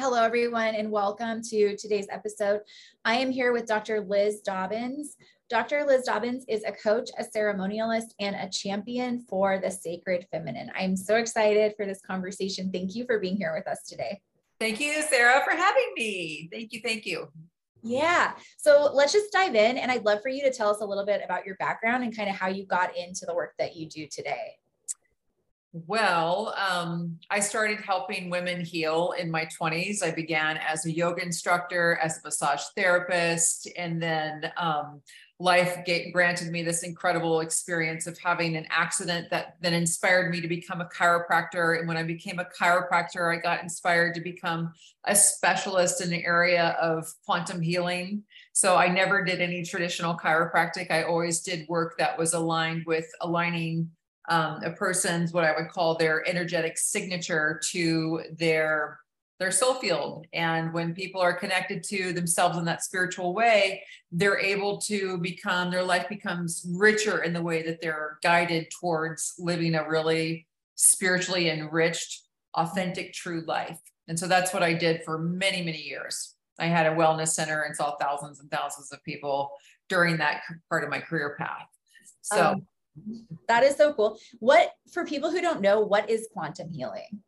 Hello, everyone, and welcome to today's episode. I am here with Dr. Liz Dobbins. Dr. Liz Dobbins is a coach, a ceremonialist, and a champion for the sacred feminine. I'm so excited for this conversation. Thank you for being here with us today. Thank you, Sarah, for having me. Thank you. Thank you. Yeah. So let's just dive in. And I'd love for you to tell us a little bit about your background and kind of how you got into the work that you do today. Well, um, I started helping women heal in my 20s. I began as a yoga instructor, as a massage therapist, and then um, life get, granted me this incredible experience of having an accident that then inspired me to become a chiropractor. And when I became a chiropractor, I got inspired to become a specialist in the area of quantum healing. So I never did any traditional chiropractic. I always did work that was aligned with aligning um, a person's what I would call their energetic signature to their their soul field. And when people are connected to themselves in that spiritual way, they're able to become their life becomes richer in the way that they're guided towards living a really spiritually enriched, authentic, true life. And so that's what I did for many, many years. I had a wellness center and saw thousands and thousands of people during that part of my career path. So um, that is so cool. What, for people who don't know, what is quantum healing?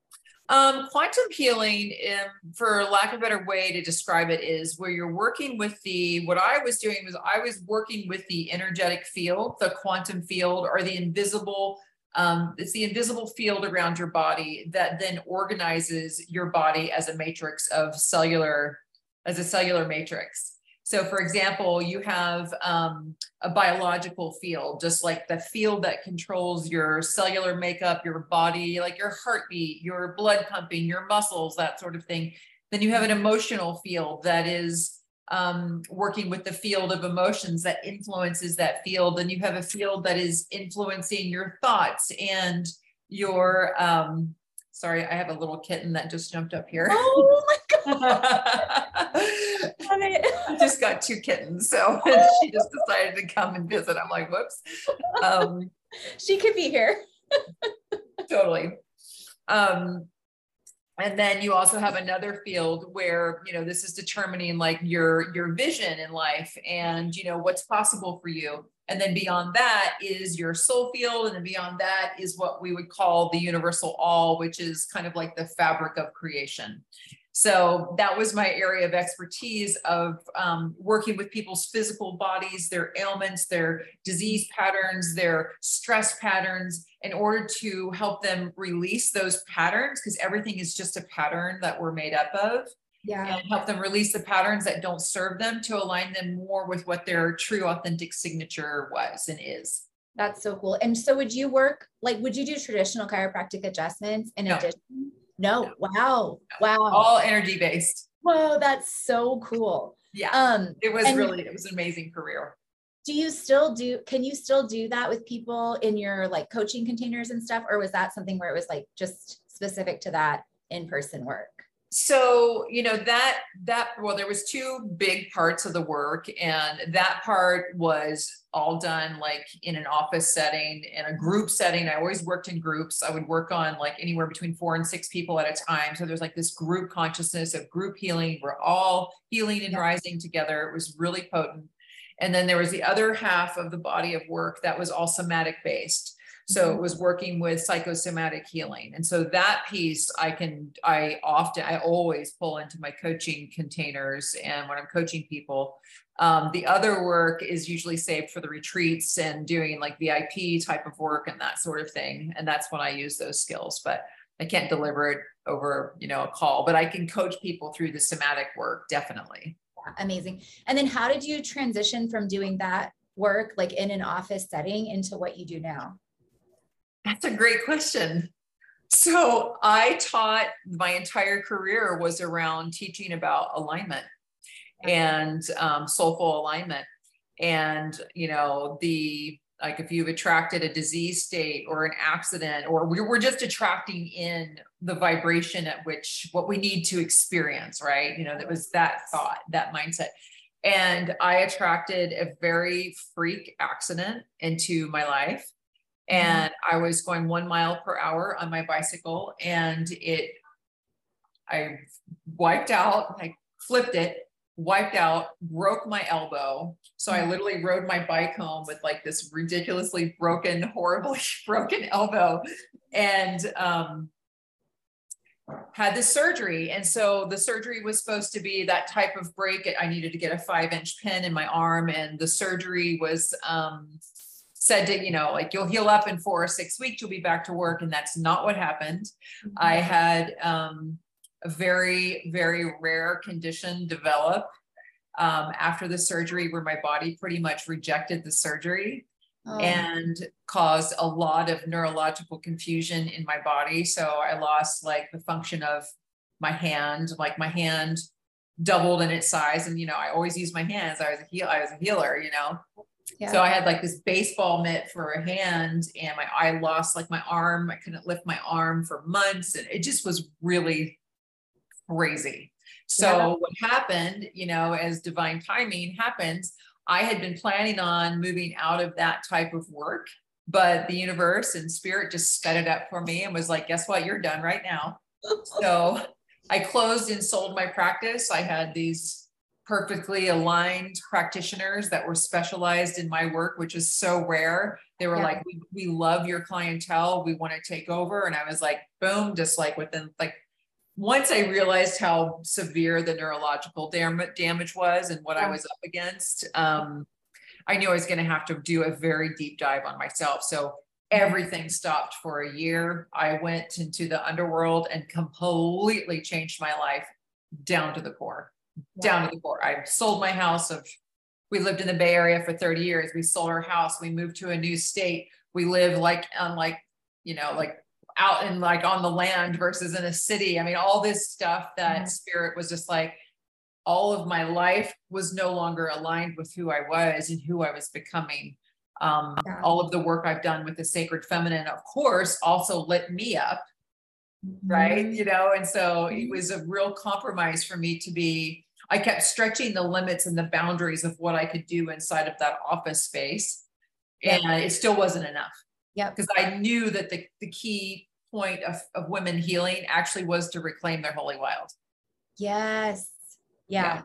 Um, quantum healing, um, for lack of a better way to describe it, is where you're working with the, what I was doing was I was working with the energetic field, the quantum field, or the invisible. Um, it's the invisible field around your body that then organizes your body as a matrix of cellular, as a cellular matrix. So, for example, you have um, a biological field, just like the field that controls your cellular makeup, your body, like your heartbeat, your blood pumping, your muscles, that sort of thing. Then you have an emotional field that is um, working with the field of emotions that influences that field. And you have a field that is influencing your thoughts and your um, sorry, I have a little kitten that just jumped up here. Oh my. I just got two kittens. So she just decided to come and visit. I'm like, whoops. Um, she could be here. totally. Um, and then you also have another field where you know this is determining like your your vision in life and you know what's possible for you and then beyond that is your soul field and then beyond that is what we would call the universal all which is kind of like the fabric of creation so that was my area of expertise of um, working with people's physical bodies, their ailments, their disease patterns, their stress patterns, in order to help them release those patterns, because everything is just a pattern that we're made up of. Yeah. And help them release the patterns that don't serve them to align them more with what their true authentic signature was and is. That's so cool. And so would you work like would you do traditional chiropractic adjustments in no. addition? No. Wow. Wow. All energy based. Whoa, that's so cool. Yeah. Um, it was really, it was an amazing career. Do you still do, can you still do that with people in your like coaching containers and stuff? Or was that something where it was like just specific to that in-person work? So you know that that well there was two big parts of the work and that part was all done like in an office setting in a group setting. I always worked in groups. I would work on like anywhere between four and six people at a time. So there's like this group consciousness of group healing. We're all healing and rising together. It was really potent. And then there was the other half of the body of work that was all somatic based so it mm-hmm. was working with psychosomatic healing. And so that piece I can, I often, I always pull into my coaching containers and when I'm coaching people. Um, the other work is usually saved for the retreats and doing like VIP type of work and that sort of thing. And that's when I use those skills. But I can't deliver it over, you know, a call, but I can coach people through the somatic work, definitely. Amazing. And then how did you transition from doing that work like in an office setting into what you do now? That's a great question. So I taught my entire career was around teaching about alignment and um, soulful alignment. And, you know, the like if you've attracted a disease state or an accident, or we we're just attracting in the vibration at which what we need to experience, right? You know, that was that thought, that mindset. And I attracted a very freak accident into my life. And I was going one mile per hour on my bicycle, and it I wiped out, I flipped it, wiped out, broke my elbow. So I literally rode my bike home with like this ridiculously broken, horribly broken elbow. And um, had this surgery. And so the surgery was supposed to be that type of break. I needed to get a five inch pin in my arm, and the surgery was um, said to, you know, like you'll heal up in four or six weeks, you'll be back to work. And that's not what happened. Mm-hmm. I had um, a very, very rare condition develop um, after the surgery where my body pretty much rejected the surgery oh. and caused a lot of neurological confusion in my body. So I lost like the function of my hand, like my hand doubled in its size. And, you know, I always use my hands. I was a heel, I was a healer, you know? Yeah. So I had like this baseball mitt for a hand and my I lost like my arm. I couldn't lift my arm for months. And it just was really crazy. So yeah. what happened, you know, as divine timing happens, I had been planning on moving out of that type of work, but the universe and spirit just sped it up for me and was like, guess what? You're done right now. so I closed and sold my practice. I had these perfectly aligned practitioners that were specialized in my work, which is so rare. They were yeah. like, we, we love your clientele. We want to take over. And I was like, boom, just like within like once I realized how severe the neurological dam- damage was and what. I was up against, um, I knew I was going to have to do a very deep dive on myself. So everything stopped for a year. I went into the underworld and completely changed my life down to the core. Down to the core. I sold my house of we lived in the Bay Area for 30 years. We sold our house. We moved to a new state. We live like on like, you know, like out in like on the land versus in a city. I mean, all this stuff that mm-hmm. spirit was just like, all of my life was no longer aligned with who I was and who I was becoming. Um, yeah. All of the work I've done with the sacred feminine, of course, also lit me up, mm-hmm. right? You know, and so it mm-hmm. was a real compromise for me to be. I kept stretching the limits and the boundaries of what I could do inside of that office space, and it still wasn't enough. Yeah, because I knew that the the key point of, of women healing actually was to reclaim their holy wild. Yes. Yeah. yeah.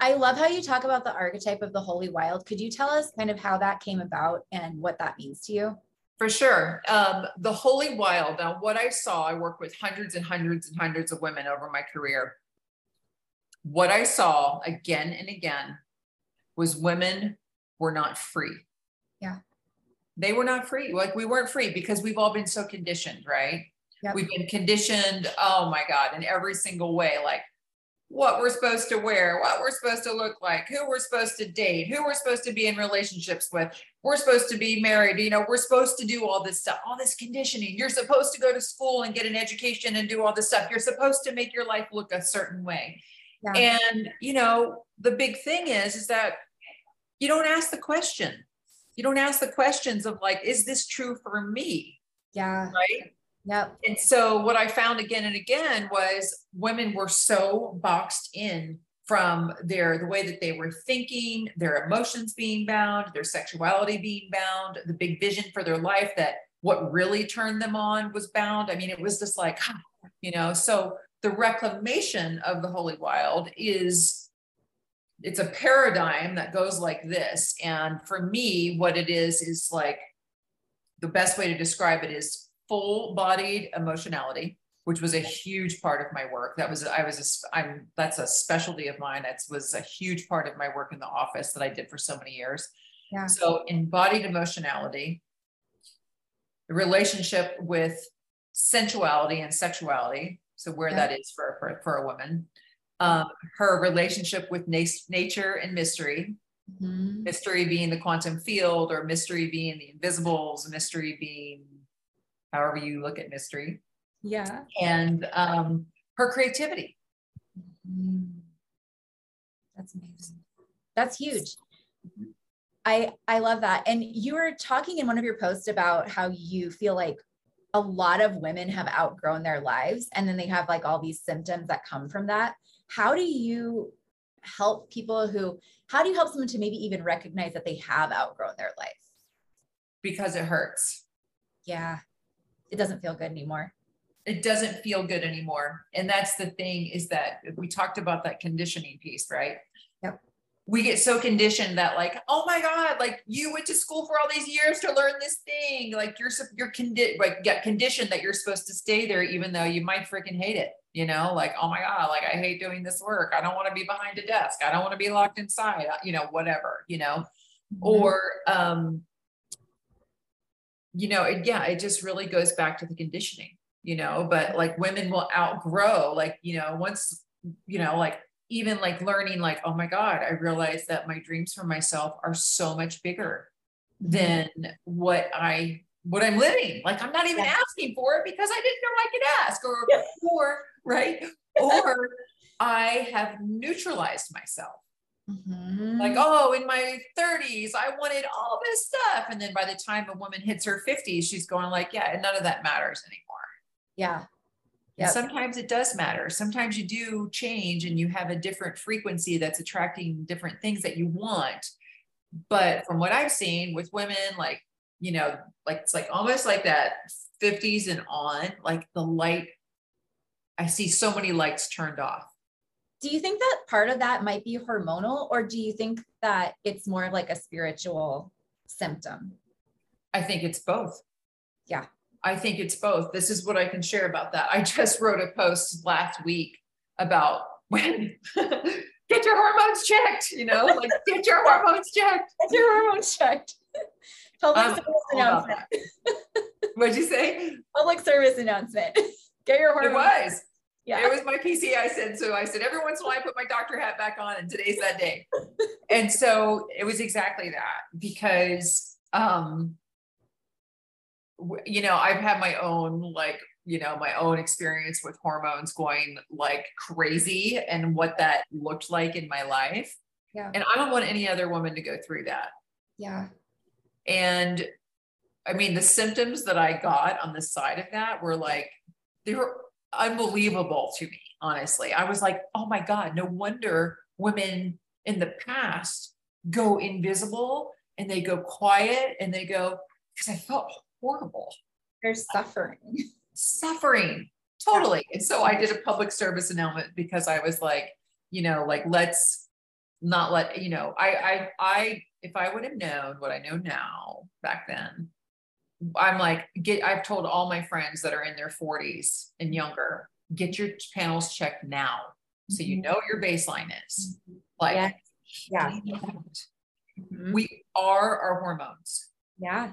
I love how you talk about the archetype of the holy wild. Could you tell us kind of how that came about and what that means to you? For sure. Um, the holy wild. Now, what I saw, I worked with hundreds and hundreds and hundreds of women over my career. What I saw again and again was women were not free. Yeah they were not free. Like we weren't free because we've all been so conditioned, right? Yep. We've been conditioned, oh my God, in every single way, like what we're supposed to wear, what we're supposed to look like, who we're supposed to date, who we're supposed to be in relationships with, we're supposed to be married, you know, we're supposed to do all this stuff, all this conditioning. You're supposed to go to school and get an education and do all this stuff. You're supposed to make your life look a certain way. Yeah. And, you know, the big thing is, is that you don't ask the question you don't ask the questions of like, is this true for me? Yeah. Right. Yep. And so what I found again and again was women were so boxed in from their the way that they were thinking, their emotions being bound, their sexuality being bound, the big vision for their life that what really turned them on was bound. I mean, it was just like, you know, so the reclamation of the holy wild is it's a paradigm that goes like this. And for me, what it is is like the best way to describe it is full bodied emotionality, which was a huge part of my work. That was, I was, a, I'm, that's a specialty of mine. That was a huge part of my work in the office that I did for so many years. Yeah. So embodied emotionality, the relationship with sensuality and sexuality. So where yeah. that is for, for, for a woman, um, her relationship with na- nature and mystery. Mm-hmm. Mystery being the quantum field, or mystery being the invisibles, mystery being however you look at mystery. Yeah. And um, her creativity. Mm-hmm. That's amazing. That's huge. I I love that. And you were talking in one of your posts about how you feel like a lot of women have outgrown their lives and then they have like all these symptoms that come from that how do you help people who how do you help someone to maybe even recognize that they have outgrown their life because it hurts yeah it doesn't feel good anymore it doesn't feel good anymore. And that's the thing is that we talked about that conditioning piece, right? Yep. We get so conditioned that like, oh my God, like you went to school for all these years to learn this thing. Like you're, you're condi- like get conditioned that you're supposed to stay there, even though you might freaking hate it. You know, like, oh my God, like I hate doing this work. I don't want to be behind a desk. I don't want to be locked inside, you know, whatever, you know, mm-hmm. or, um, you know, it, yeah, it just really goes back to the conditioning you know, but like women will outgrow, like, you know, once, you know, like even like learning, like, oh my God, I realized that my dreams for myself are so much bigger than what I what I'm living. Like I'm not even yeah. asking for it because I didn't know I could ask, or yeah. or right, or I have neutralized myself. Mm-hmm. Like, oh, in my 30s, I wanted all this stuff. And then by the time a woman hits her 50s, she's going like, yeah, and none of that matters anymore. Yeah. Yep. sometimes it does matter. Sometimes you do change and you have a different frequency that's attracting different things that you want. But from what I've seen with women, like, you know, like it's like almost like that 50s and on, like the light, I see so many lights turned off. Do you think that part of that might be hormonal, or do you think that it's more like a spiritual symptom? I think it's both. Yeah. I think it's both. This is what I can share about that. I just wrote a post last week about when get your hormones checked, you know, like get your hormones checked. Get your hormones checked. Public um, service announcement. What'd you say? Public service announcement. Get your hormones. It was. Yeah. It was my PC. I said, so I said, every once in a while I put my doctor hat back on and today's that day. and so it was exactly that because um you know, I've had my own like, you know, my own experience with hormones going like crazy and what that looked like in my life. Yeah. And I don't want any other woman to go through that. Yeah. And I mean, the symptoms that I got on the side of that were like, they were unbelievable to me, honestly. I was like, oh my God, no wonder women in the past go invisible and they go quiet and they go, because I felt horrible. They're suffering. Suffering. Totally. And so I did a public service announcement because I was like, you know, like let's not let, you know, I I I if I would have known what I know now back then, I'm like, get I've told all my friends that are in their 40s and younger, get your panels checked now. So you mm-hmm. know your baseline is. Mm-hmm. Like yeah. yeah. Mm-hmm. We are our hormones. Yeah.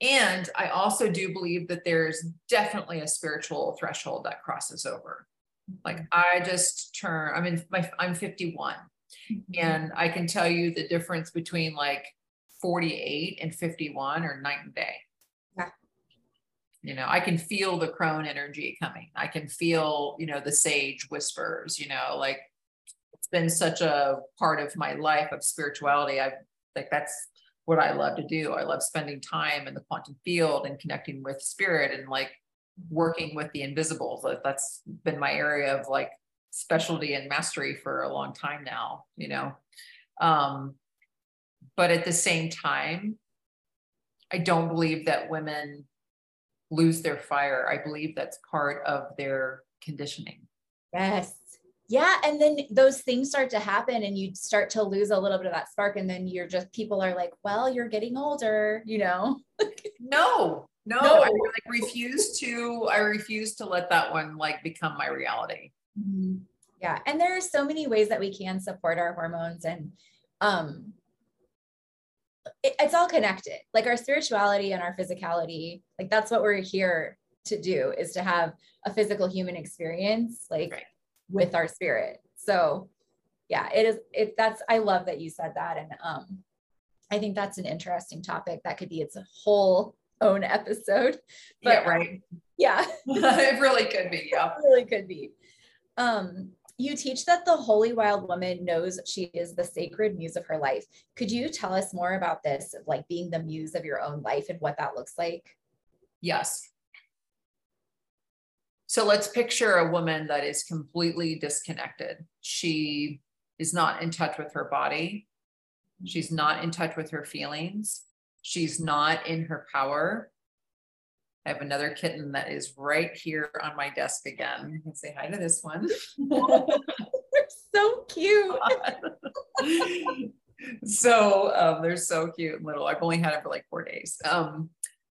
And I also do believe that there's definitely a spiritual threshold that crosses over. Like mm-hmm. I just turn, I'm in my, I'm 51 mm-hmm. and I can tell you the difference between like 48 and 51 or night and day. Yeah. You know, I can feel the crone energy coming. I can feel, you know, the sage whispers, you know, like it's been such a part of my life of spirituality. I've like that's what I love to do. I love spending time in the quantum field and connecting with spirit and like working with the invisibles. That's been my area of like specialty and mastery for a long time now, you know. Um, but at the same time, I don't believe that women lose their fire. I believe that's part of their conditioning. Yes yeah and then those things start to happen and you start to lose a little bit of that spark and then you're just people are like well you're getting older you know no no, no. i like refuse to i refuse to let that one like become my reality mm-hmm. yeah and there are so many ways that we can support our hormones and um it, it's all connected like our spirituality and our physicality like that's what we're here to do is to have a physical human experience like right with our spirit. So yeah, it is it that's I love that you said that. And um I think that's an interesting topic that could be its whole own episode. But, yeah, right. Yeah. it really could be. Yeah. It really could be. Um, you teach that the holy wild woman knows she is the sacred muse of her life. Could you tell us more about this, like being the muse of your own life and what that looks like? Yes. So let's picture a woman that is completely disconnected. She is not in touch with her body. She's not in touch with her feelings. She's not in her power. I have another kitten that is right here on my desk again. You can say hi to this one. they're so cute. so um, they're so cute and little. I've only had it for like four days. Um,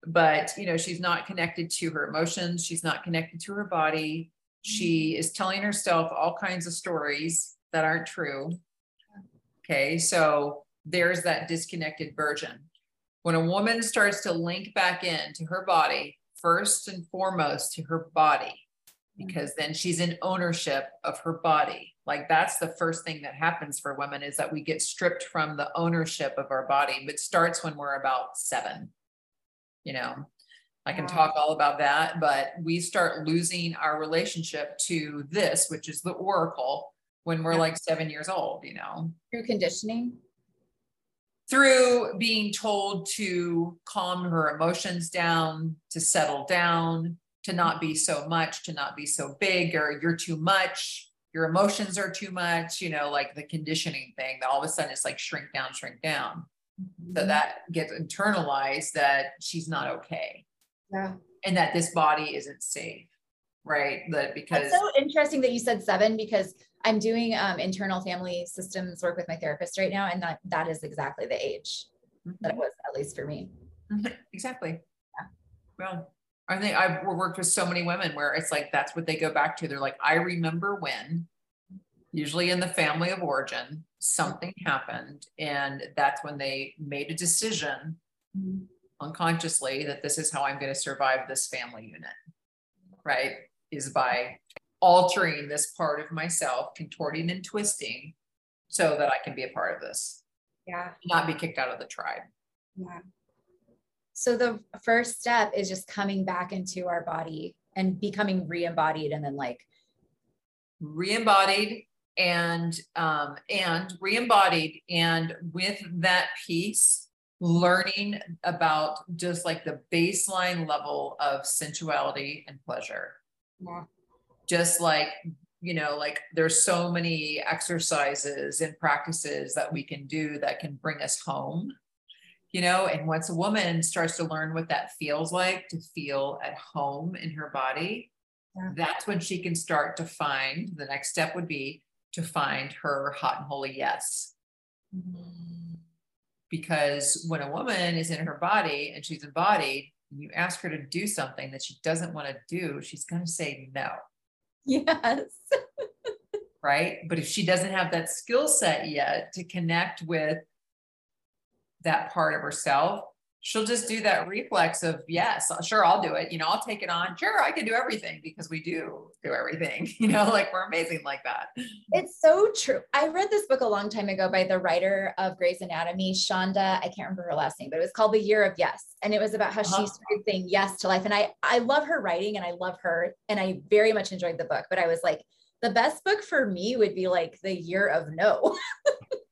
but you know, she's not connected to her emotions. She's not connected to her body. She is telling herself all kinds of stories that aren't true. Okay, so there's that disconnected version. When a woman starts to link back into her body, first and foremost to her body, because then she's in ownership of her body. Like that's the first thing that happens for women is that we get stripped from the ownership of our body, but starts when we're about seven. You know, I can talk all about that, but we start losing our relationship to this, which is the oracle, when we're yeah. like seven years old, you know. Through conditioning? Through being told to calm her emotions down, to settle down, to not be so much, to not be so big, or you're too much, your emotions are too much, you know, like the conditioning thing that all of a sudden it's like shrink down, shrink down. Mm-hmm. So that gets internalized that she's not okay. Yeah. And that this body isn't safe. Right. That because That's so interesting that you said seven because I'm doing um, internal family systems work with my therapist right now. And that, that is exactly the age mm-hmm. that it was, at least for me. Mm-hmm. Exactly. Yeah. Well, I think I've worked with so many women where it's like that's what they go back to. They're like, I remember when, usually in the family of origin, something happened. And that's when they made a decision mm-hmm unconsciously that this is how I'm going to survive this family unit, right? Is by altering this part of myself, contorting and twisting so that I can be a part of this. Yeah. Not be kicked out of the tribe. Yeah. So the first step is just coming back into our body and becoming re-embodied and then like re-embodied and um and re-embodied and with that piece learning about just like the baseline level of sensuality and pleasure. Yeah. Just like, you know, like there's so many exercises and practices that we can do that can bring us home, you know. And once a woman starts to learn what that feels like to feel at home in her body, yeah. that's when she can start to find the next step would be to find her hot and holy yes. Mm-hmm because when a woman is in her body and she's embodied, you ask her to do something that she doesn't want to do, she's going to say no. Yes. right. But if she doesn't have that skill set yet to connect with that part of herself, she'll just do that reflex of yes sure i'll do it you know i'll take it on. Sure i can do everything because we do do everything you know like we're amazing like that. It's so true. I read this book a long time ago by the writer of grey's anatomy shonda i can't remember her last name but it was called the year of yes and it was about how uh-huh. she started saying yes to life and i i love her writing and i love her and i very much enjoyed the book but i was like the best book for me would be like the year of no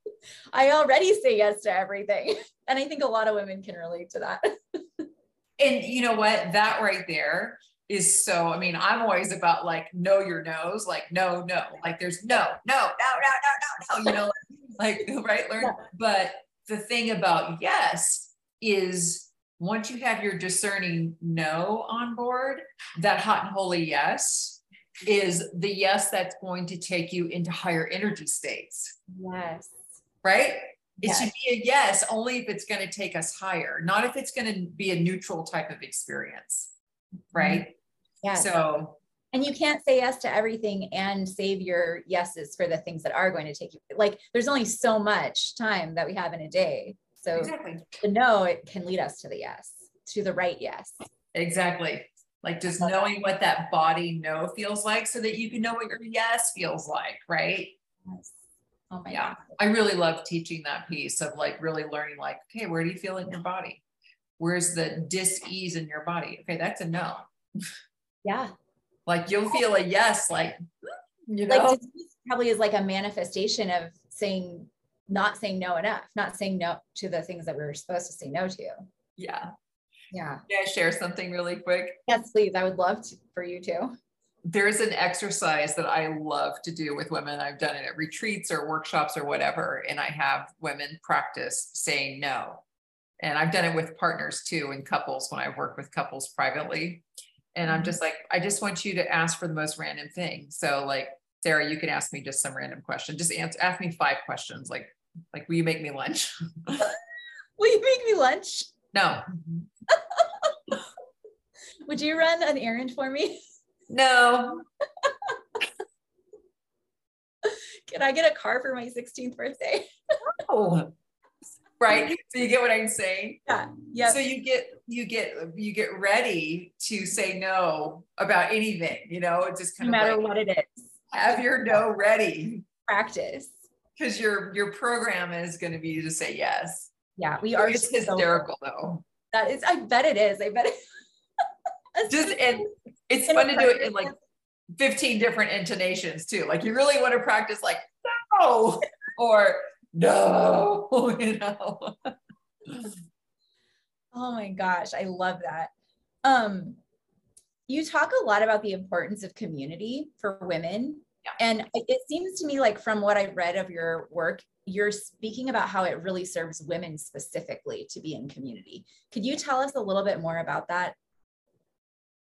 I already say yes to everything. And I think a lot of women can relate to that. and you know what? That right there is so, I mean, I'm always about like, know your no's, like, no, no, like there's no, no, no, no, no, no, no, you know, like, right, learn. Yeah. But the thing about yes is once you have your discerning no on board, that hot and holy yes is the yes that's going to take you into higher energy states. Yes right? It yes. should be a yes only if it's going to take us higher, not if it's going to be a neutral type of experience, mm-hmm. right? Yeah. So, and you can't say yes to everything and save your yeses for the things that are going to take you. Like, there's only so much time that we have in a day. So, exactly. the no, it can lead us to the yes, to the right yes. Exactly. Like just knowing what that body no feels like so that you can know what your yes feels like, right? Yes. Oh my yeah. God. I really love teaching that piece of like really learning, like, okay, where do you feel in your body? Where's the dis-ease in your body? Okay, that's a no. Yeah. like you'll feel a yes, like you know. Like probably is like a manifestation of saying not saying no enough, not saying no to the things that we were supposed to say no to. Yeah. Yeah. May I share something really quick? Yes, please. I would love to, for you to there's an exercise that I love to do with women. I've done it at retreats or workshops or whatever. And I have women practice saying no. and I've done it with partners too and couples when I work with couples privately. And I'm mm-hmm. just like, I just want you to ask for the most random thing. So like, Sarah, you can ask me just some random question. Just answer, ask me five questions. Like, like, will you make me lunch? will you make me lunch? No. Would you run an errand for me? No. Can I get a car for my 16th birthday? oh, right. So you get what I'm saying? Yeah. Yeah. So you get you get you get ready to say no about anything, you know, it's just kind no of matter like, what it is. Have your no ready. Practice. Because your your program is going to be to say yes. Yeah, we are. It's hysterical so, though. That is, I bet it is. I bet it. Just and it's fun to do it in like 15 different intonations too. Like you really want to practice like no or no, you know. oh my gosh, I love that. Um you talk a lot about the importance of community for women. Yeah. And it seems to me like from what I read of your work, you're speaking about how it really serves women specifically to be in community. Could you tell us a little bit more about that?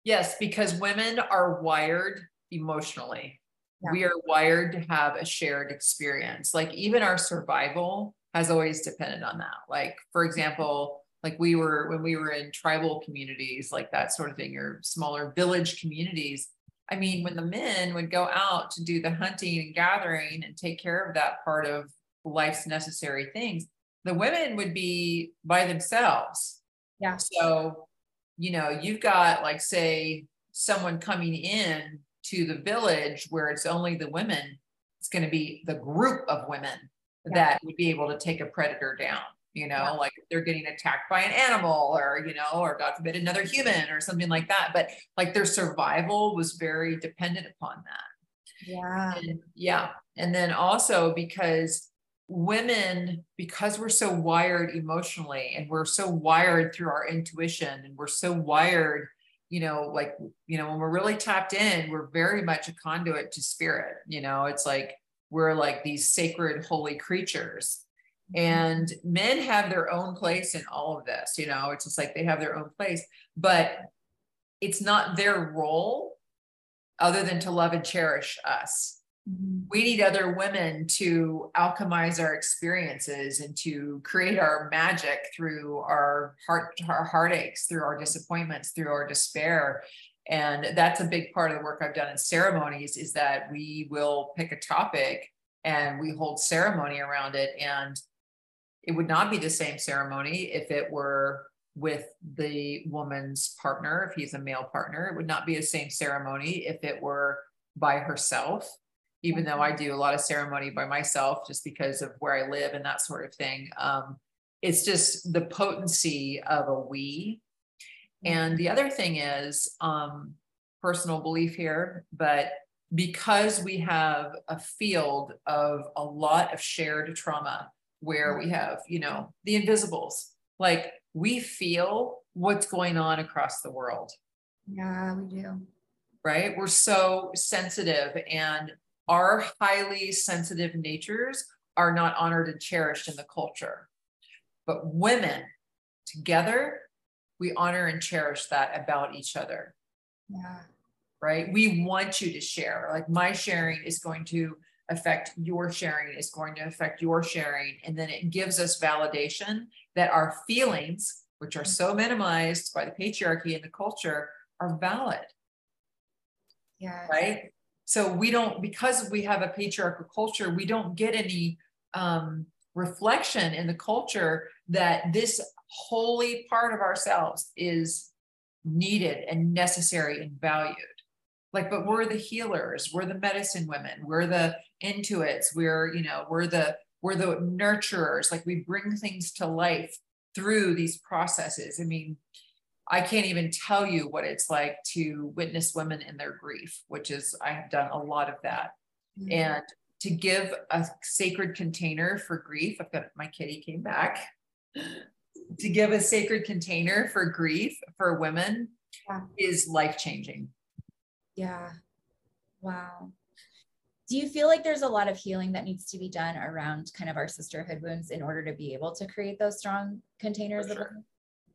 Yes, because women are wired emotionally. Yeah. We are wired to have a shared experience. Like even our survival has always depended on that. Like, for example, like we were when we were in tribal communities, like that sort of thing, or smaller village communities. I mean, when the men would go out to do the hunting and gathering and take care of that part of life's necessary things, the women would be by themselves. Yeah. So you know, you've got like, say, someone coming in to the village where it's only the women, it's going to be the group of women yeah. that would be able to take a predator down. You know, yeah. like they're getting attacked by an animal or, you know, or God forbid, another human or something like that. But like their survival was very dependent upon that. Yeah. And, yeah. And then also because women because we're so wired emotionally and we're so wired through our intuition and we're so wired you know like you know when we're really tapped in we're very much a conduit to spirit you know? It's like we're like these sacred holy creatures. And men have their own place in all of this you know? It's just like they have their own place but it's not their role other than to love and cherish us. Mm-hmm. We need other women to alchemize our experiences and to create our magic through our heart, our heartaches, through our disappointments, through our despair. And that's a big part of the work I've done in ceremonies is that we will pick a topic and we hold ceremony around it. And it would not be the same ceremony if it were with the woman's partner, if he's a male partner. It would not be the same ceremony if it were by herself even though I do a lot of ceremony by myself just because of where I live and that sort of thing. Um, it's just the potency of a we. And the other thing is um, personal belief here, but because we have a field of a lot of shared trauma where we have, you know, the invisibles, like we feel what's going on across the world. Yeah, we do. Right? We're so sensitive and our highly sensitive natures are not honored and cherished in the culture. But women together, we honor and cherish that about each other. Yeah. Right. We want you to share. Like my sharing is going to affect your sharing, is going to affect your sharing. And then it gives us validation that our feelings, which are so minimized by the patriarchy and the culture, are valid. Yeah. Right so we don't because we have a patriarchal culture we don't get any um, reflection in the culture that this holy part of ourselves is needed and necessary and valued. Like but we're the healers we're the medicine women we're the intuits we're you know we're the we're the nurturers. Like we bring things to life through these processes. I mean I can't even tell you what it's like to witness women in their grief, which is, I have done a lot of that. Mm-hmm. And to give a sacred container for grief, I've got my kitty came back. to give a sacred container for grief for women yeah. is life changing. Yeah. Wow. do you feel like there's a lot of healing that needs to be done around kind of our sisterhood wounds in order to be able to create those strong containers sure.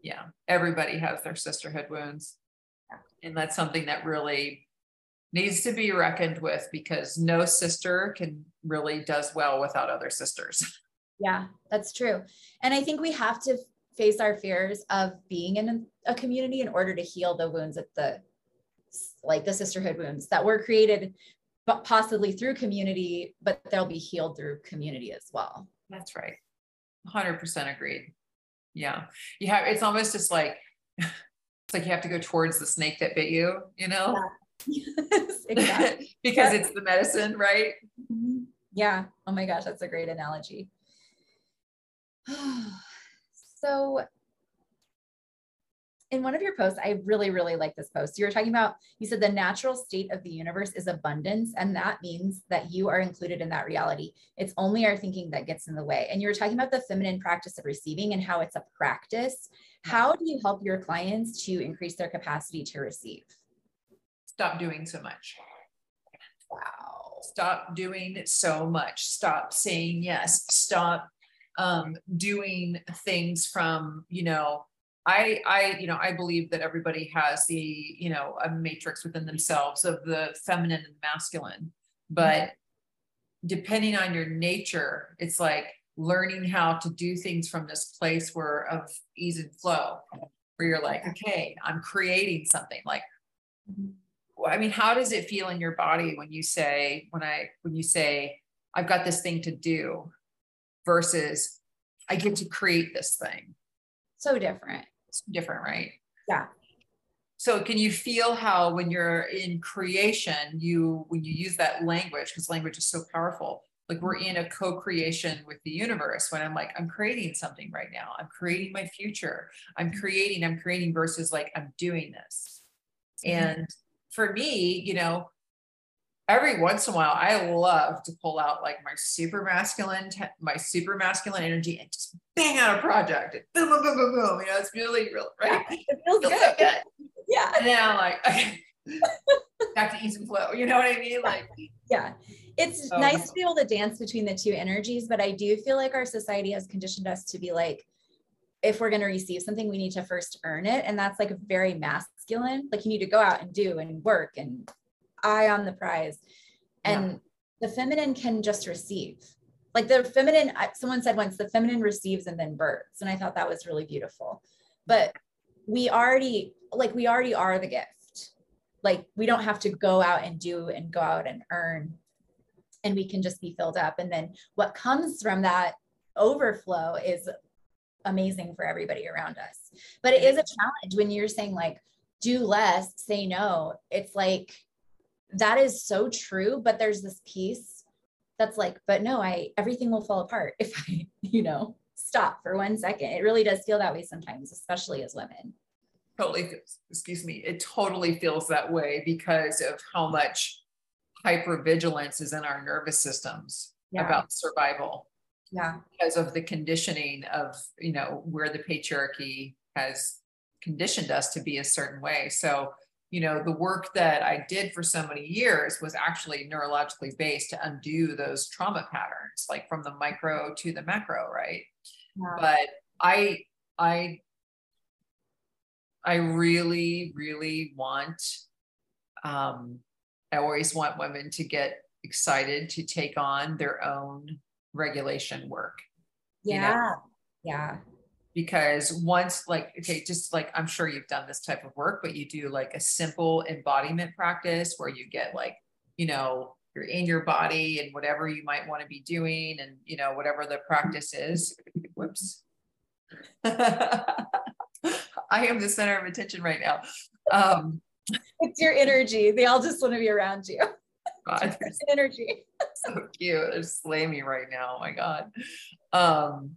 Yeah everybody has their sisterhood wounds and that's something that really needs to be reckoned with because no sister can really does well without other sisters yeah that's true and i think we have to face our fears of being in a community in order to heal the wounds at the like the sisterhood wounds that were created but possibly through community, but they'll be healed through community as well. That's right. 100% agreed. Yeah. You have, it's almost just like, it's like you have to go towards the snake that bit you, you know? Yeah. Yes, exactly. because it's the medicine, right? Mm-hmm. Yeah. Oh my gosh, that's a great analogy. so in one of your posts, I really, really like this post. You were talking about, you said the natural state of the universe is abundance, and that means that you are included in that reality. It's only our thinking that gets in the way. And you were talking about the feminine practice of receiving and how it's a practice. How do you help your clients to increase their capacity to receive? Stop doing so much. Wow. Stop doing so much. Stop saying yes. Stop um, doing things from, you know, I, I, you know, I believe that everybody has the, you know, a matrix within themselves of the feminine and masculine, but mm-hmm. depending on your nature, it's like learning how to do things from this place where of ease and flow, where you're like, okay, I'm creating something. Like, mm-hmm. I mean, how does it feel in your body when you say, when I, when you say, I've got this thing to do, versus I get to create this thing? So different different, right? Yeah. So can you feel how when you're in creation, you when you use that language, because language is so powerful, like we're in a co-creation with the universe when i'm like i'm creating something right now i'm creating my future i'm creating i'm creating versus like i'm doing this mm-hmm. and for me you know every once in a while i love to pull out like my super masculine my super masculine energy and just bang out a project boom boom boom boom boom you know it's really real right. it feels, good. So good. yeah. And now like okay, back to ease and flow you know what i mean? Like yeah. It's so, nice to be able to dance between the two energies but i do feel like our society has conditioned us to be like if we're going to receive something we need to first earn it and that's like very masculine. Like you need to go out and do and work and eye on the prize. And yeah. the feminine can just receive. Like the feminine, someone said once, the feminine receives and then births. And I thought that was really beautiful. But we already, like, we already are the gift. Like, we don't have to go out and do and go out and earn. And we can just be filled up. And then what comes from that overflow is amazing for everybody around us. But it is a challenge when you're saying, like, do less, say no. It's like that is so true but there's this piece that's like but no i everything will fall apart if i you know stop for one second. It really does feel that way sometimes especially as women. Totally excuse me it totally feels that way because of how much hypervigilance is in our nervous systems yeah. about survival. Yeah. Because of the conditioning of you know where the patriarchy has conditioned us to be a certain way. So you know the work that i did for so many years was actually neurologically based to undo those trauma patterns like from the micro to the macro right yeah. but i i i really really want um i always want women to get excited to take on their own regulation work yeah you know? yeah because once like okay just like i'm sure you've done this type of work but you do like a simple embodiment practice where you get like you know you're in your body and whatever you might want to be doing and you know whatever the practice is. Whoops. I am the center of attention right now. Um it's your energy. They all just want to be around you. God, energy. So cute. They're slaying me right now. Oh my god. Um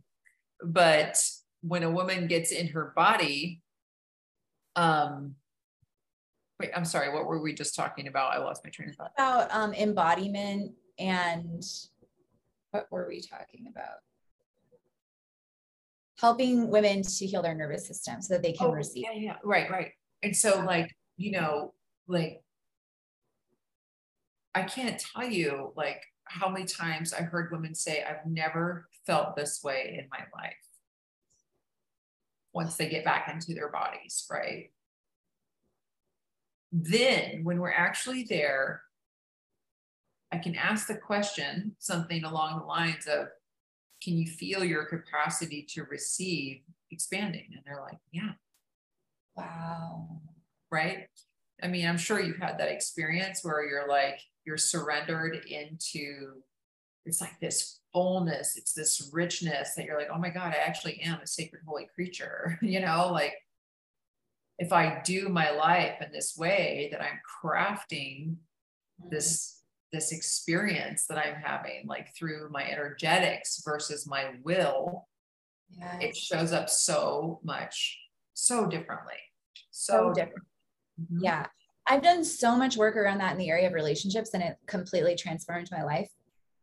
but when a woman gets in her body, um, wait, I'm sorry, what were we just talking about? I lost my train of thought. About um, embodiment and what were we talking about? Helping women to heal their nervous system so that they can oh, receive. Yeah, yeah, right, right. And so, like, you know, like I can't tell you like how many times I heard women say, I've never felt this way in my life. Once they get back into their bodies, right? Then, when we're actually there, I can ask the question something along the lines of, Can you feel your capacity to receive expanding? And they're like, Yeah. Wow. Right. I mean, I'm sure you've had that experience where you're like, you're surrendered into it's like this fullness, it's this richness that you're like, oh my God, I actually am a sacred holy creature. you know, like if I do my life in this way that I'm crafting this this experience that I'm having, like through my energetics versus my will, yes. it shows up so much, so differently. So, so different. Mm-hmm. Yeah. I've done so much work around that in the area of relationships and it completely transformed my life.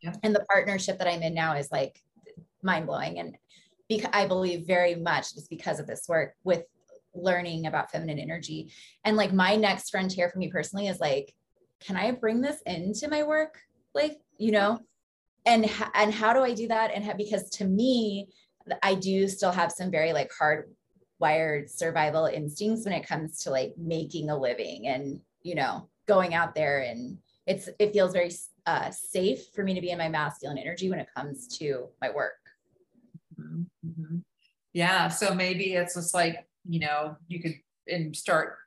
Yeah. And the partnership that I'm in now is like mind blowing. And because I believe very much it's because of this work with learning about feminine energy. And like my next frontier for me personally is like, can I bring this into my work? Like, you know, and, and how do I do that? And because to me, I do still have some very like hard wired survival instincts when it comes to like making a living and you know going out there and it's it feels very uh, safe for me to be in my masculine energy when it comes to my work mm-hmm. mm-hmm. yeah so maybe it's just like you know you could and start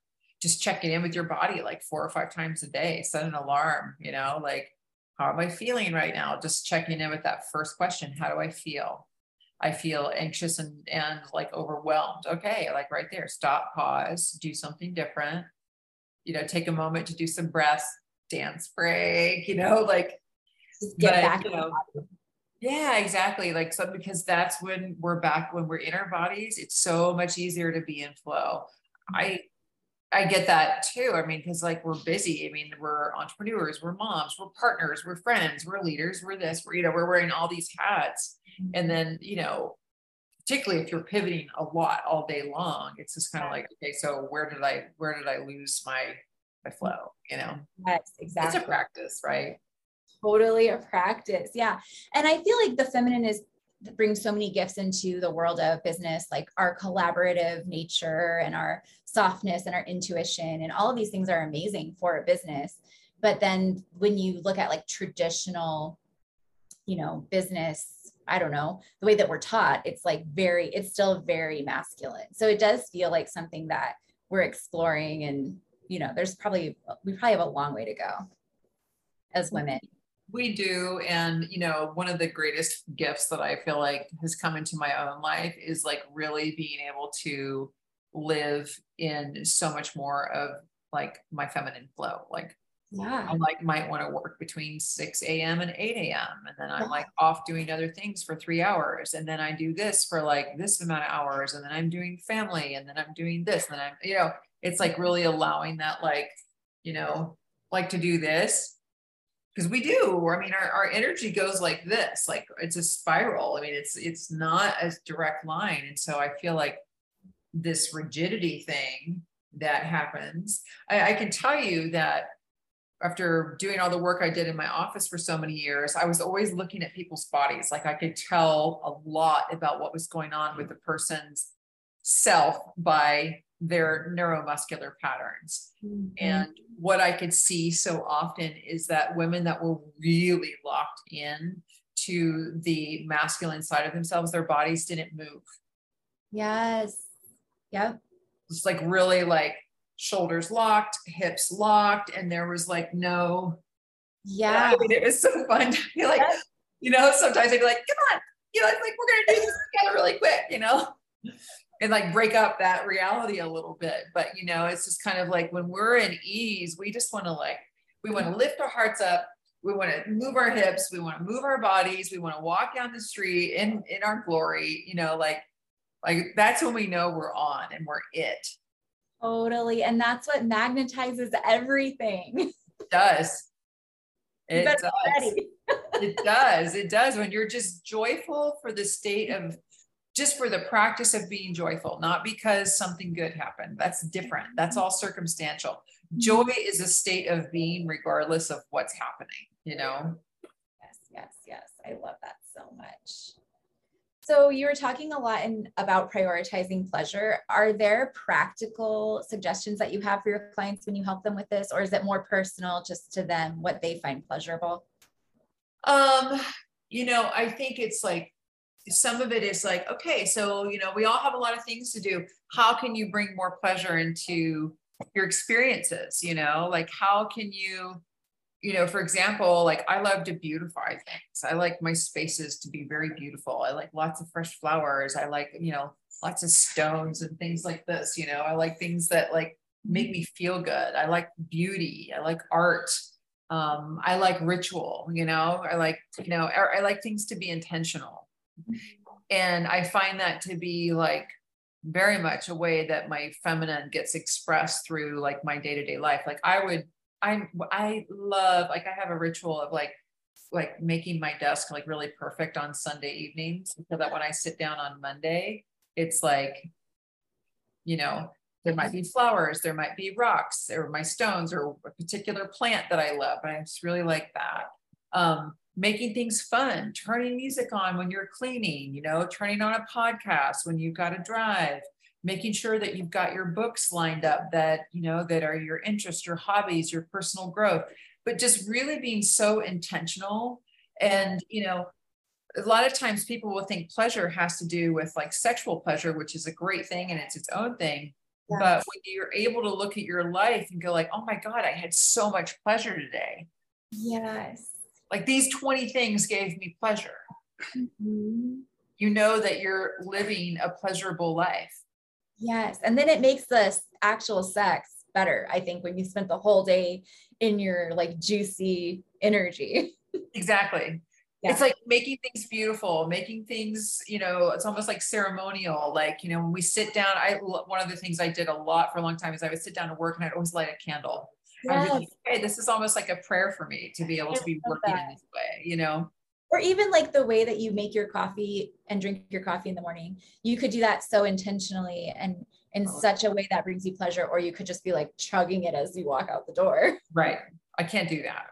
just checking in with your body like four or five times a day set an alarm you know like how am i feeling right now just checking in with that first question how do i feel I feel anxious and, and like overwhelmed. Okay, like right there, stop, pause, do something different. You know, take a moment to do some breaths, dance break, you know, like get but, back. You know, yeah, exactly. Like so because that's when we're back when we're in our bodies, it's so much easier to be in flow. Mm-hmm. I I get that too. I mean, because like we're busy. I mean, we're entrepreneurs, we're moms, we're partners, we're friends, we're leaders, we're this, we're, you know, we're wearing all these hats. Mm-hmm. And then, you know, particularly if you're pivoting a lot all day long, it's just kind of like, okay, so where did I where did I lose my my flow? You know? Yes, exactly. It's a practice, right? Totally a practice. Yeah. And I feel like the feminine is brings so many gifts into the world of business, like our collaborative nature and our softness and our intuition, and all of these things are amazing for a business. But then when you look at like traditional, you know, business I don't know, the way that we're taught, it's like very, it's still very masculine. So it does feel like something that we're exploring and, you know, there's probably, we probably have a long way to go as women. We do. And, you know, one of the greatest gifts that I feel like has come into my own life is like really being able to live in so much more of like my feminine flow. Like yeah. I like might want to work between 6 a.m. and 8 a.m. And then I'm like off doing other things for three hours. And then I do this for like this amount of hours. And then I'm doing family. And then I'm doing this. And then I'm, you know, it's like really allowing that, like, you know, like to do this. Because we do. I mean, our, our energy goes like this, like it's a spiral. I mean, it's it's not a direct line. And so I feel like this rigidity thing that happens. I, I can tell you that after doing all the work I did in my office for so many years, I was always looking at people's bodies. Like I could tell a lot about what was going on with the person's self by their neuromuscular patterns. Mm-hmm. And what I could see so often is that women that were really locked in to the masculine side of themselves, their bodies didn't move. Yes. Yep. It's like really like shoulders locked, hips locked, and there was like no. Yeah. I mean, it was so fun to be like, yes. you know, sometimes I'd be like, come on, you know, it's like we're gonna do this together really quick, you know, and like break up that reality a little bit. But you know, it's just kind of like when we're in ease, we just want to like, we want to lift our hearts up. We want to move our hips. We want to move our bodies. We want to walk down the street in in our glory. You know, like like that's when we know we're on and we're it Totally. And that's what magnetizes everything. It does. It does. it does. It does. When you're just joyful for the state of just for the practice of being joyful, not because something good happened. That's different. That's all circumstantial. joy is a state of being regardless of what's happening you know yes yes yes i love that so much so you were talking a lot in, about prioritizing pleasure. Are there practical suggestions that you have for your clients when you help them with this, or is it more personal just to them what they find pleasurable? Um, you know, I think it's like some of it is like, okay, so you know, we all have a lot of things to do. How can you bring more pleasure into your experiences? You know, like how can you you know, for example, like I love to beautify things. I like my spaces to be very beautiful. I like lots of fresh flowers. I like, you know, lots of stones and things like this. You know, I like things that like make me feel good. I like beauty. I like art. Um, I like ritual, you know, I like, you know, I, I like things to be intentional. And I find that to be like very much a way that my feminine gets expressed through like my day-to-day life. Like I would I'm I love like I have a ritual of like like making my desk like really perfect on Sunday evenings so that when I sit down on Monday, it's like, you know, there might be flowers, there might be rocks, or my stones, or a particular plant that I love. But I just really like that. Um, making things fun, turning music on when you're cleaning, you know, turning on a podcast when you've got to drive, making sure that you've got your books lined up that you know that are your interests your hobbies your personal growth. But just really being so intentional and you know a lot of times people will think pleasure has to do with like sexual pleasure which is a great thing and it's its own thing. Yes. but when you're able to look at your life and go like oh my god i had so much pleasure today. Yes like these 20 things gave me pleasure mm-hmm. you know that you're living a pleasurable life Yes. And then it makes the actual sex better, I think, when you spent the whole day in your like juicy energy. Exactly. Yeah. It's like making things beautiful, making things, you know, it's almost like ceremonial. Like, you know, when we sit down, I, one of the things I did a lot for a long time is I would sit down to work and I'd always light a candle. Yes. Like, hey, this is almost like a prayer for me to be able to be working that. in this way, you know? or even like the way that you make your coffee and drink your coffee in the morning you could do that so intentionally and in oh. such a way that brings you pleasure or you could just be like chugging it as you walk out the door right i can't do that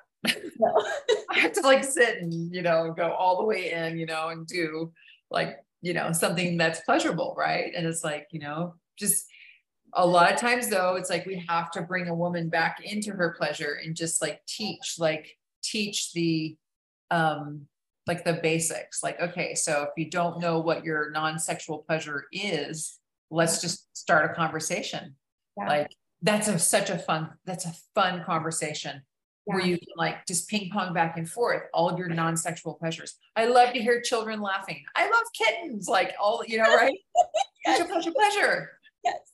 no. i have to like sit and you know go all the way in you know and do like you know something that's pleasurable right and it's like you know just a lot of times though it's like we have to bring a woman back into her pleasure and just like teach like teach the um like the basics like okay so if you don't know what your non-sexual pleasure is let's just start a conversation yeah. like that's a, such a fun that's a fun conversation yeah. where you can like just ping pong back and forth all of your non-sexual pleasures i love to hear children laughing i love kittens like all you know right yes. pleasure pleasure pleasure yes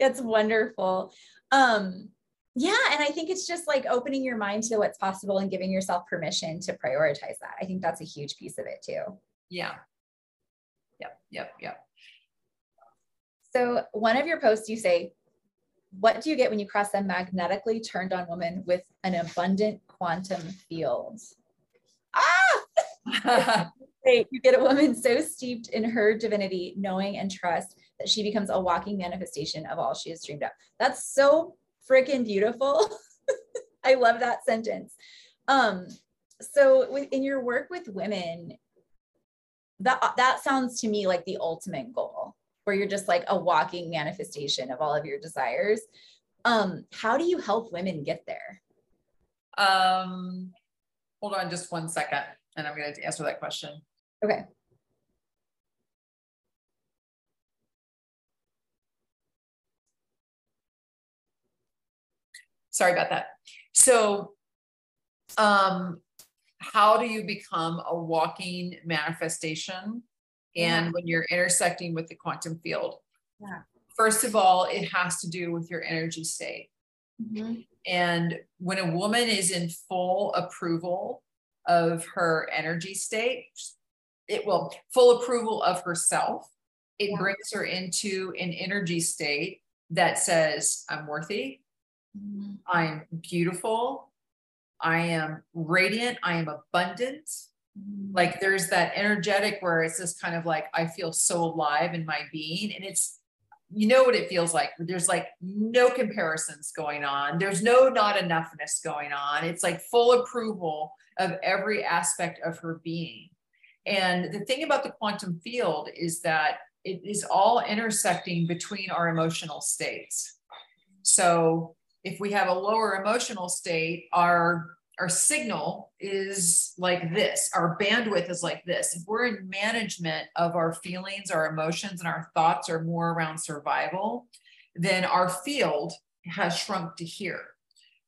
it's wonderful. Um yeah and i think it's just like opening your mind to what's possible and giving yourself permission to prioritize that. I think that's a huge piece of it too. Yeah. Yep yep yep. So one of your posts you say what do you get when you cross a magnetically turned on woman with an abundant quantum field? Ah! You get a woman so steeped in her divinity knowing and trust that she becomes a walking manifestation of all she has dreamed of that's so freaking beautiful. I love that sentence. Um, so in your work with women, that that sounds to me like the ultimate goal, where you're just like a walking manifestation of all of your desires. Um, how do you help women get there? Um, hold on just one second, and I'm going to answer that question. Okay. Sorry about that. So, um, how do you become a walking manifestation? And yeah. when you're intersecting with the quantum field, yeah. first of all, it has to do with your energy state. Mm-hmm. And when a woman is in full approval of her energy state, it will full approval of herself. It yeah. brings her into an energy state that says, I'm worthy, Mm-hmm. I'm beautiful. I am radiant. I am abundant. Mm-hmm. Like there's that energetic where it's just kind of like I feel so alive in my being. And it's you know what it feels like. There's like no comparisons going on. There's no not enoughness going on. It's like full approval of every aspect of her being. And the thing about the quantum field is that it is all intersecting between our emotional states. So if we have a lower emotional state, our our signal is like this our bandwidth is like this. If we're in management of our feelings our emotions and our thoughts are more around survival then our field has shrunk to here.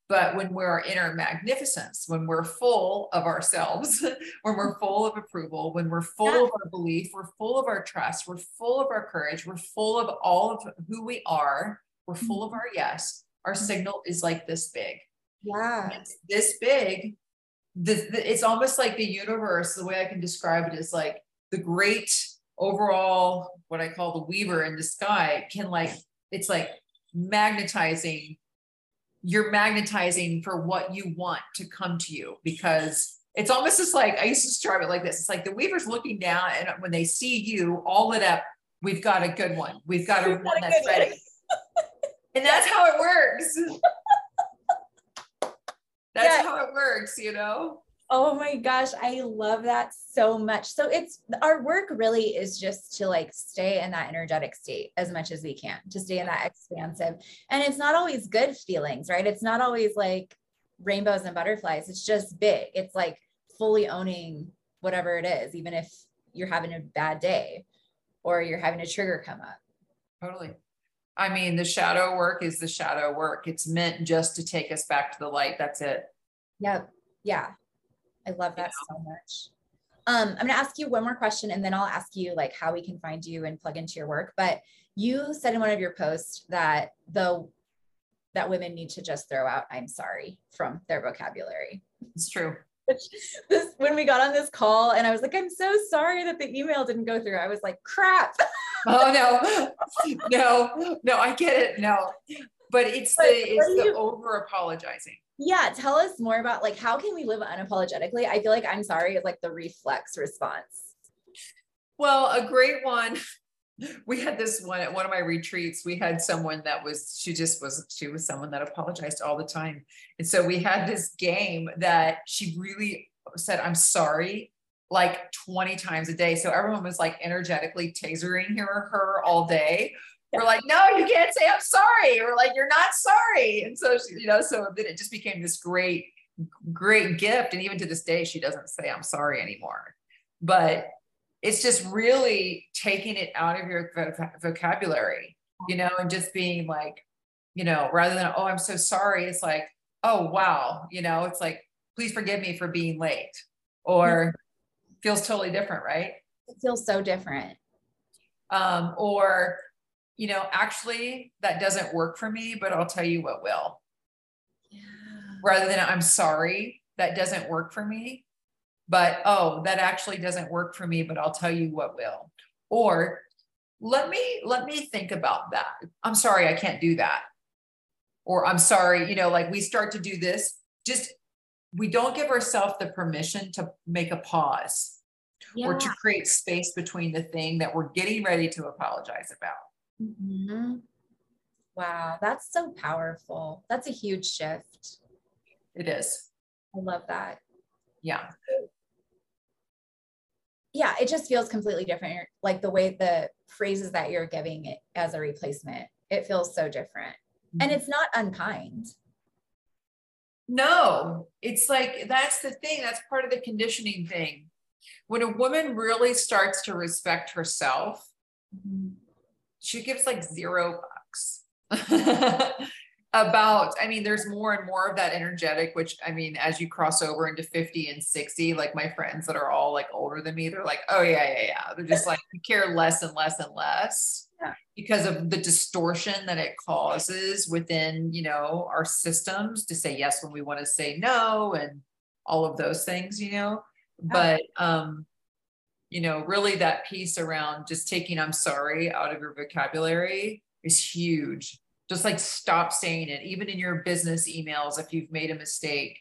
But when we're in our magnificence when we're full of ourselves when we're full of approval when we're full yeah. of our belief we're full of our trust we're full of our courage we're full of all of who we are we're mm-hmm. full of our yes our mm-hmm. signal is like this big yeah. It's this big. The, the, it's almost like the universe, the way I can describe it is like the great overall, what I call the weaver in the sky can like, it's like magnetizing, you're magnetizing for what you want to come to you because it's almost just like I used to describe it like this. It's like the weaver's looking down, and when they see you all lit up, we've got a good one. We've got a one that's ready. and that's how it works. That's yeah. how it works, you know? Oh my gosh, I love that so much. So it's our work really is just to like stay in that energetic state as much as we can, to stay in that expansive. And it's not always good feelings, right? It's not always like rainbows and butterflies. It's just big. It's like fully owning whatever it is, even if you're having a bad day or you're having a trigger come up. Totally. I mean, the shadow work is the shadow work. It's meant just to take us back to the light. That's it. Yep. Yeah. I love that so much. Um, I'm gonna ask you one more question and then I'll ask you like how we can find you and plug into your work. But you said in one of your posts that the that women need to just throw out I'm sorry from their vocabulary. It's true. this when we got on this call and I was like, I'm so sorry that the email didn't go through. I was like, crap. oh no, no, no, I get it. No. But it's but the it's the you, over apologizing. Yeah. Tell us more about like how can we live unapologetically? I feel like I'm sorry is like the reflex response. Well, a great one we had this one at one of my retreats we had someone that was she just was she was someone that apologized all the time and so we had this game that she really said i'm sorry like 20 times a day. So everyone was like energetically tasering her, or her all day. We're like no you can't say i'm sorry we're like you're not sorry. And so she, you know so then it just became this great great gift. And even to this day she doesn't say i'm sorry anymore. But it's just really taking it out of your vocabulary, you know, and just being like, you know, rather than, oh, I'm so sorry, it's like, oh, wow, you know, it's like, please forgive me for being late, or feels totally different, right? It feels so different. Um, or, you know, actually, that doesn't work for me, but I'll tell you what will. Yeah. Rather than, I'm sorry, that doesn't work for me, but oh that actually doesn't work for me but i'll tell you what will or let me let me think about that i'm sorry i can't do that or i'm sorry you know like we start to do this just we don't give ourselves the permission to make a pause yeah. or to create space between the thing that we're getting ready to apologize about. Mm-hmm. wow that's so powerful. That's a huge shift. It is. I love that. Yeah. Yeah it just feels completely different. Like the way the phrases that you're giving it as a replacement it feels so different. Mm-hmm. and it's not unkind no it's like that's the thing that's part of the conditioning thing. When a woman really starts to respect herself mm-hmm. she gives like zero bucks about i mean there's more and more of that energetic which i mean as you cross over into 50 and 60 like my friends that are all like older than me they're like oh yeah yeah yeah. They're just like you care less and less and less yeah. because of the distortion that it causes within you know our systems to say yes when we want to say no and all of those things you know yeah. but um you know really that piece around just taking i'm sorry out of your vocabulary is huge just like stop saying it even in your business emails if you've made a mistake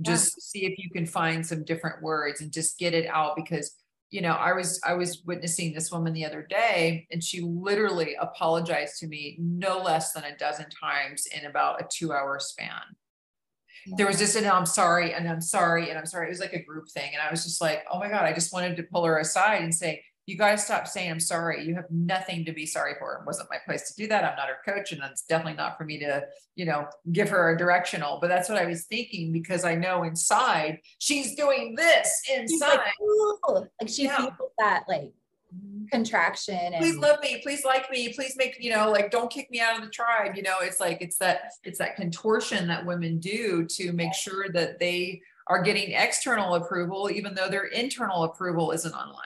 just yeah. see if you can find some different words and just get it out because you know, I was I was witnessing this woman the other day, and she literally apologized to me no less than a dozen times in about a two-hour span. Yeah. There was just an I'm sorry, and I'm sorry, and I'm sorry. It was like a group thing. And I was just like, oh my God, I just wanted to pull her aside and say, you guys stop saying I'm sorry. You have nothing to be sorry for. It wasn't my place to do that. I'm not her coach, and it's definitely not for me to, you know, give her a directional. But that's what I was thinking because I know inside she's doing this inside. Like, like she yeah. feels that like contraction. And- please love me. Please like me. Please make you know like don't kick me out of the tribe. You know, it's like it's that it's that contortion that women do to make sure that they are getting external approval, even though their internal approval isn't online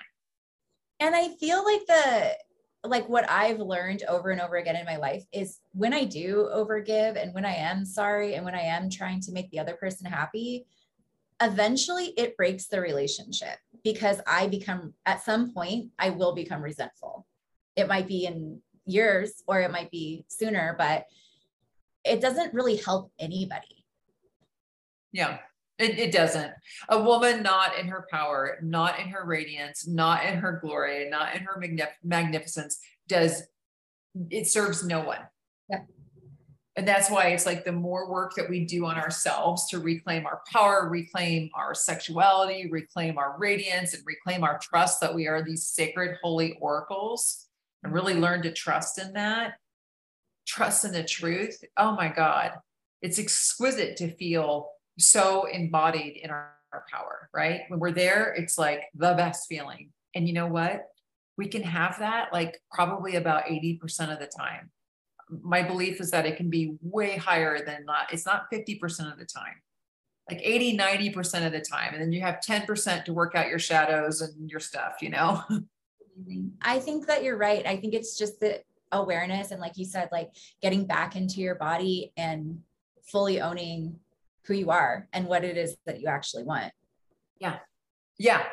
and I feel like the like what I've learned over and over again in my life is when I do overgive and when I am sorry and when I am trying to make the other person happy, eventually it breaks the relationship because I become at some point I will become resentful. It might be in years or it might be sooner, but it doesn't really help anybody. Yeah. It, it doesn't. A woman not in her power, not in her radiance, not in her glory, not in her magnif- magnificence does it serves no one. Yeah. And that's why it's like the more work that we do on ourselves to reclaim our power, reclaim our sexuality, reclaim our radiance, and reclaim our trust that we are these sacred, holy oracles, and really learn to trust in that, trust in the truth. Oh my God, it's exquisite to feel so embodied in our, our power, right? When we're there, it's like the best feeling. And you know what? We can have that like probably about 80% of the time. My belief is that it can be way higher than that. It's not 50% of the time, like 80, 90% of the time. And then you have 10% to work out your shadows and your stuff, you know? I think that you're right. I think it's just the awareness and, like you said, like getting back into your body and fully owning who you are and what it is that you actually want. Yeah. Yeah.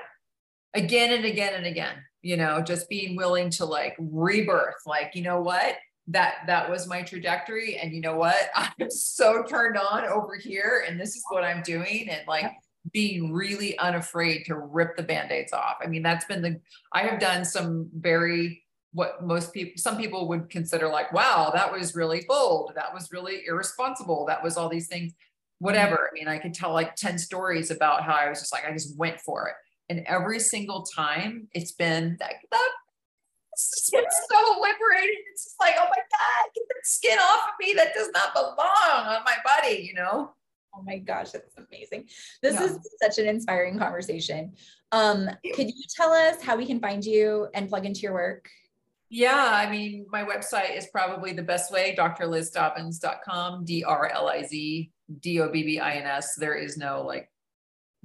Again and again and again, you know, just being willing to like rebirth, like, you know what? That that was my trajectory. And you know what? I'm so turned on over here. And this is what I'm doing. And like being really unafraid to rip the band-aids off. I mean, that's been the I have done some very what most people some people would consider like wow that was really bold that was really irresponsible that was all these things whatever. I mean, I could tell like 10 stories about how I was just like, I just went for it. And every single time it's been like, that it's just so liberating. It's just like, oh my God, get that skin off of me that does not belong on my body, you know? Oh my gosh, that's amazing. This yeah. is such an inspiring conversation. Um, could you tell us how we can find you and plug into your work? Yeah, I mean, my website is probably the best way, drlizdobbins.com, D R L I Z D O B B I N S. There is no like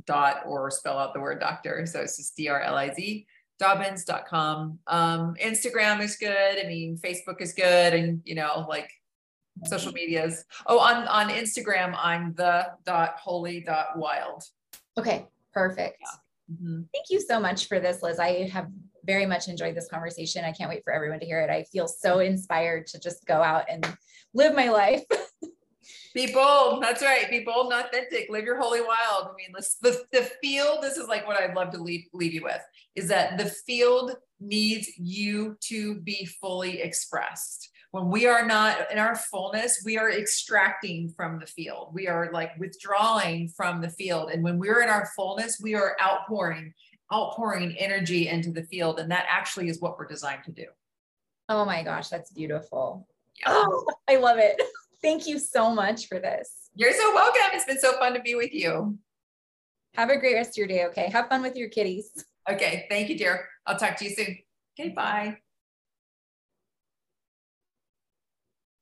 dot or spell out the word doctor. So it's just D R L I Z. Dobbins.com. Um, Instagram is good. I mean, Facebook is good. And, you know, like social medias. Oh, on, on Instagram, I'm the dot holy dot wild. Okay, perfect. Yeah. Mm-hmm. Thank you so much for this, Liz. I have very much enjoyed this conversation. I can't wait for everyone to hear it. I feel so inspired to just go out and live my life. Be bold. That's right. Be bold and authentic. Live your holy wild. I mean, the, the field, this is like what I'd love to leave, leave you with is that the field needs you to be fully expressed. When we are not in our fullness, we are extracting from the field. We are like withdrawing from the field. And when we're in our fullness, we are outpouring, outpouring energy into the field. And that actually is what we're designed to do. Oh my gosh, that's beautiful. Oh, I love it. Thank you so much for this. You're so welcome. It's been so fun to be with you. Have a great rest of your day. Okay. Have fun with your kitties. Okay. Thank you, dear. I'll talk to you soon. Okay. Bye.